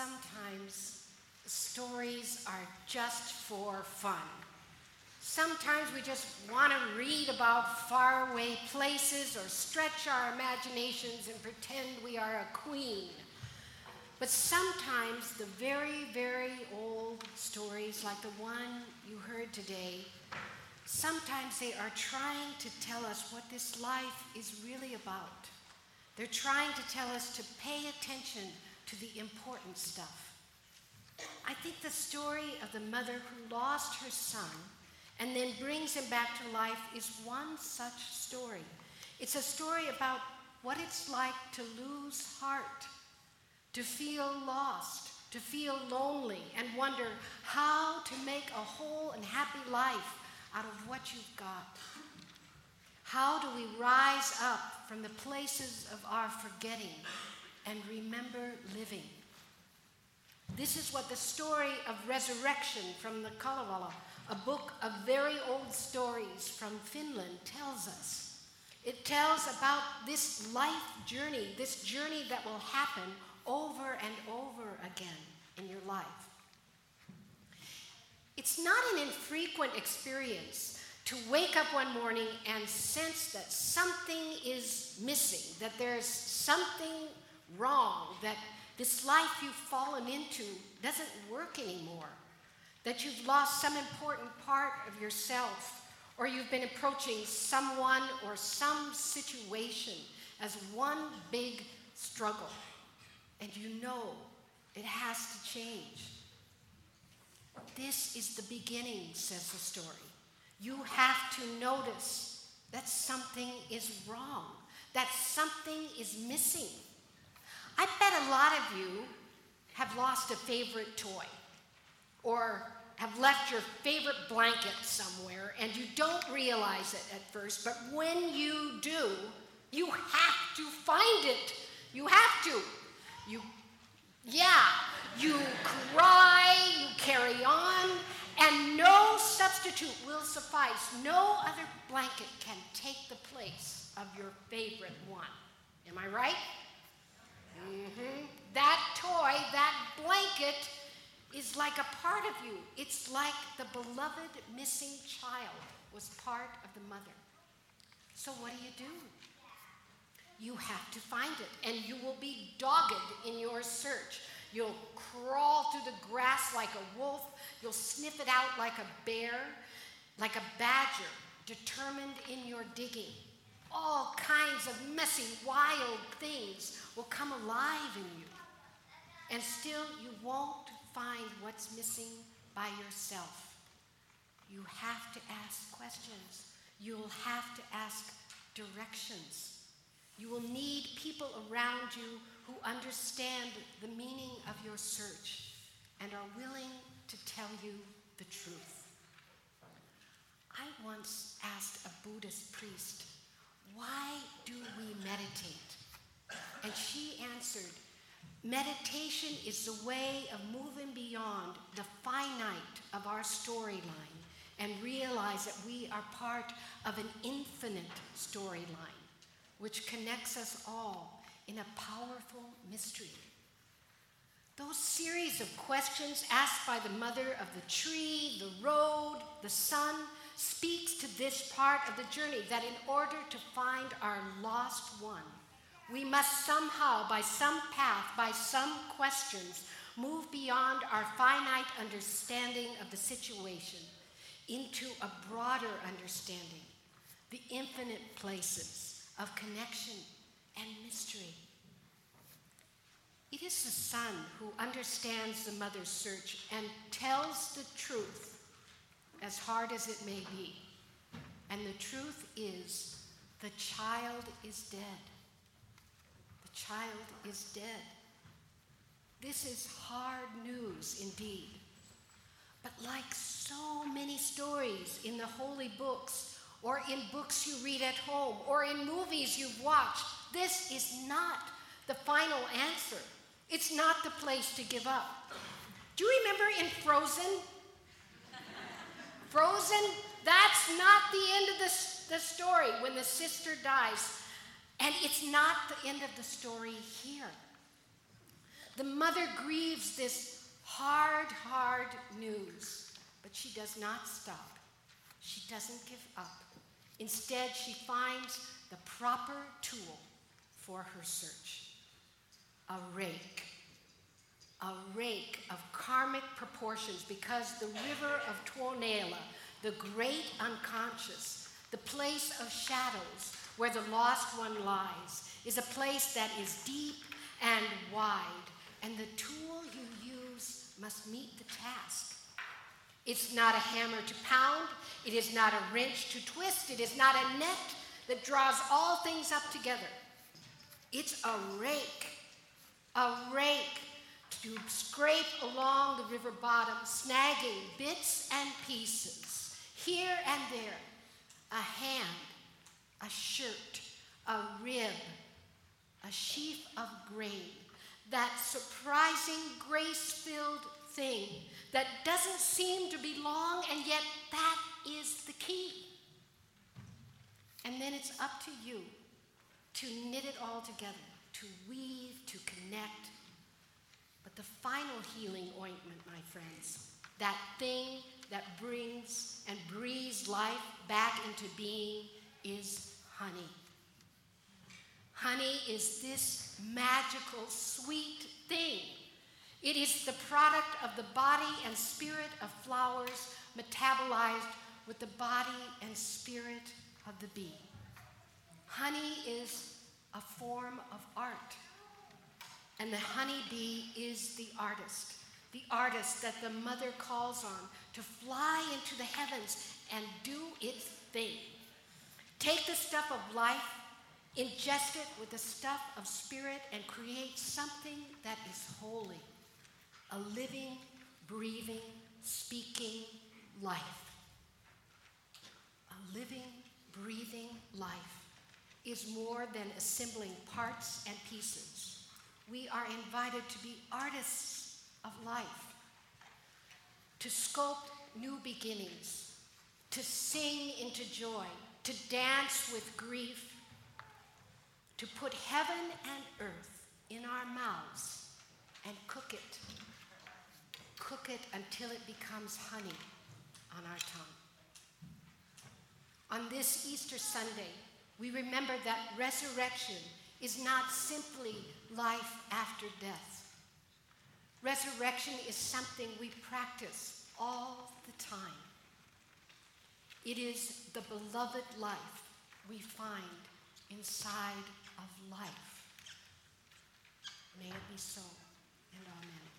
sometimes stories are just for fun. Sometimes we just want to read about faraway places or stretch our imaginations and pretend we are a queen. But sometimes the very, very old stories, like the one you heard today, sometimes they are trying to tell us what this life is really about. They're trying to tell us to pay attention to the important stuff. I think the story of the mother who lost her son and then brings him back to life is one such story. It's a story about what it's like to lose heart, to feel lost, to feel lonely, and wonder how to make a whole and happy life out of what you've got. How do we rise up from the places of our forgetting and remember living? This is what the story of resurrection from the Kalevala, a book of very old stories from Finland, tells us. It tells about this life journey, this journey that will happen over and over again in your life. It's not an infrequent experience to wake up one morning and sense that something is missing, that there's something wrong, that this life you've fallen into doesn't work anymore, that you've lost some important part of yourself, or you've been approaching someone or some situation as one big struggle, and you know it has to change. This is the beginning, says the story. You have to notice that something is wrong, that something is missing. I bet a lot of you have lost a favorite toy or have left your favorite blanket somewhere and you don't realize it at first, but when you do, you have to find it. You have to. You, yeah, you cry, you carry on, and no substitute will suffice. No other blanket can take the place of your favorite one. Am I right? Mm-hmm. That toy, that blanket, is like a part of you. It's like the beloved missing child was part of the mother. So, what do you do? You have to find it, and you will be dogged in your search. You'll crawl through the grass like a wolf. You'll sniff it out like a bear, like a badger, determined in your digging. All kinds of messy, wild things will come alive in you. And still, you won't find what's missing by yourself. You have to ask questions. You'll have to ask directions. You will need people around you who understand the meaning of your search and are willing to tell you the truth. I once asked a Buddhist priest, Why do we meditate? And she answered, Meditation is the way of moving beyond the finite of our storyline and realize that we are part of an infinite storyline which connects us all in a powerful mystery. Those series of questions asked by the mother of the tree, the road, the sun, speaks to this part of the journey that in order to find our lost one, we must somehow, by some path, by some questions, move beyond our finite understanding of the situation into a broader understanding, the infinite places of connection and mystery. It is the son who understands the mother's search and tells the truth, as hard as it may be. And the truth is, the child is dead The child is dead. This is hard news indeed. But like so many stories in the holy books, or in books you read at home, or in movies you've watched, this is not the final answer. It's not the place to give up. Do you remember in Frozen? Frozen, that's not the end of the, the story when the sister dies. And it's not the end of the story here. The mother grieves this hard, hard news, but she does not stop. She doesn't give up. Instead, she finds the proper tool for her search a rake. A rake of karmic proportions because the river of Tuonela, the great unconscious, the place of shadows where the lost one lies, is a place that is deep and wide, and the tool you use must meet the task. It's not a hammer to pound, it is not a wrench to twist, it is not a net that draws all things up together. It's a rake, a rake to scrape along the river bottom, snagging bits and pieces, here and there, a hand, a shirt, a rib, a sheaf of grain, that surprising grace filled thing that doesn't seem to belong, and yet that is the key. And then it's up to you to knit it all together, to weave, to connect. But the final healing ointment, my friends, that thing that brings and breathes life back into being is honey. Honey is this magical, sweet thing. It is the product of the body and spirit of flowers metabolized with the body and spirit of the bee. Honey is a form of art, and the honeybee is the artist, the artist that the mother calls on to fly into the heavens and do its thing. Take the stuff of life ingest it with the stuff of spirit, and create something that is holy a living, breathing, speaking life. A living, breathing life is more than assembling parts and pieces. We are invited to be artists of life, to sculpt new beginnings, to sing into joy, to dance with grief, to put heaven and earth in our mouths and cook it. Cook it until it becomes honey on our tongue. On this Easter Sunday, we remember that resurrection is not simply life after death. Resurrection is something we practice all the time. It is the beloved life we find inside of life. May it be so, and amen.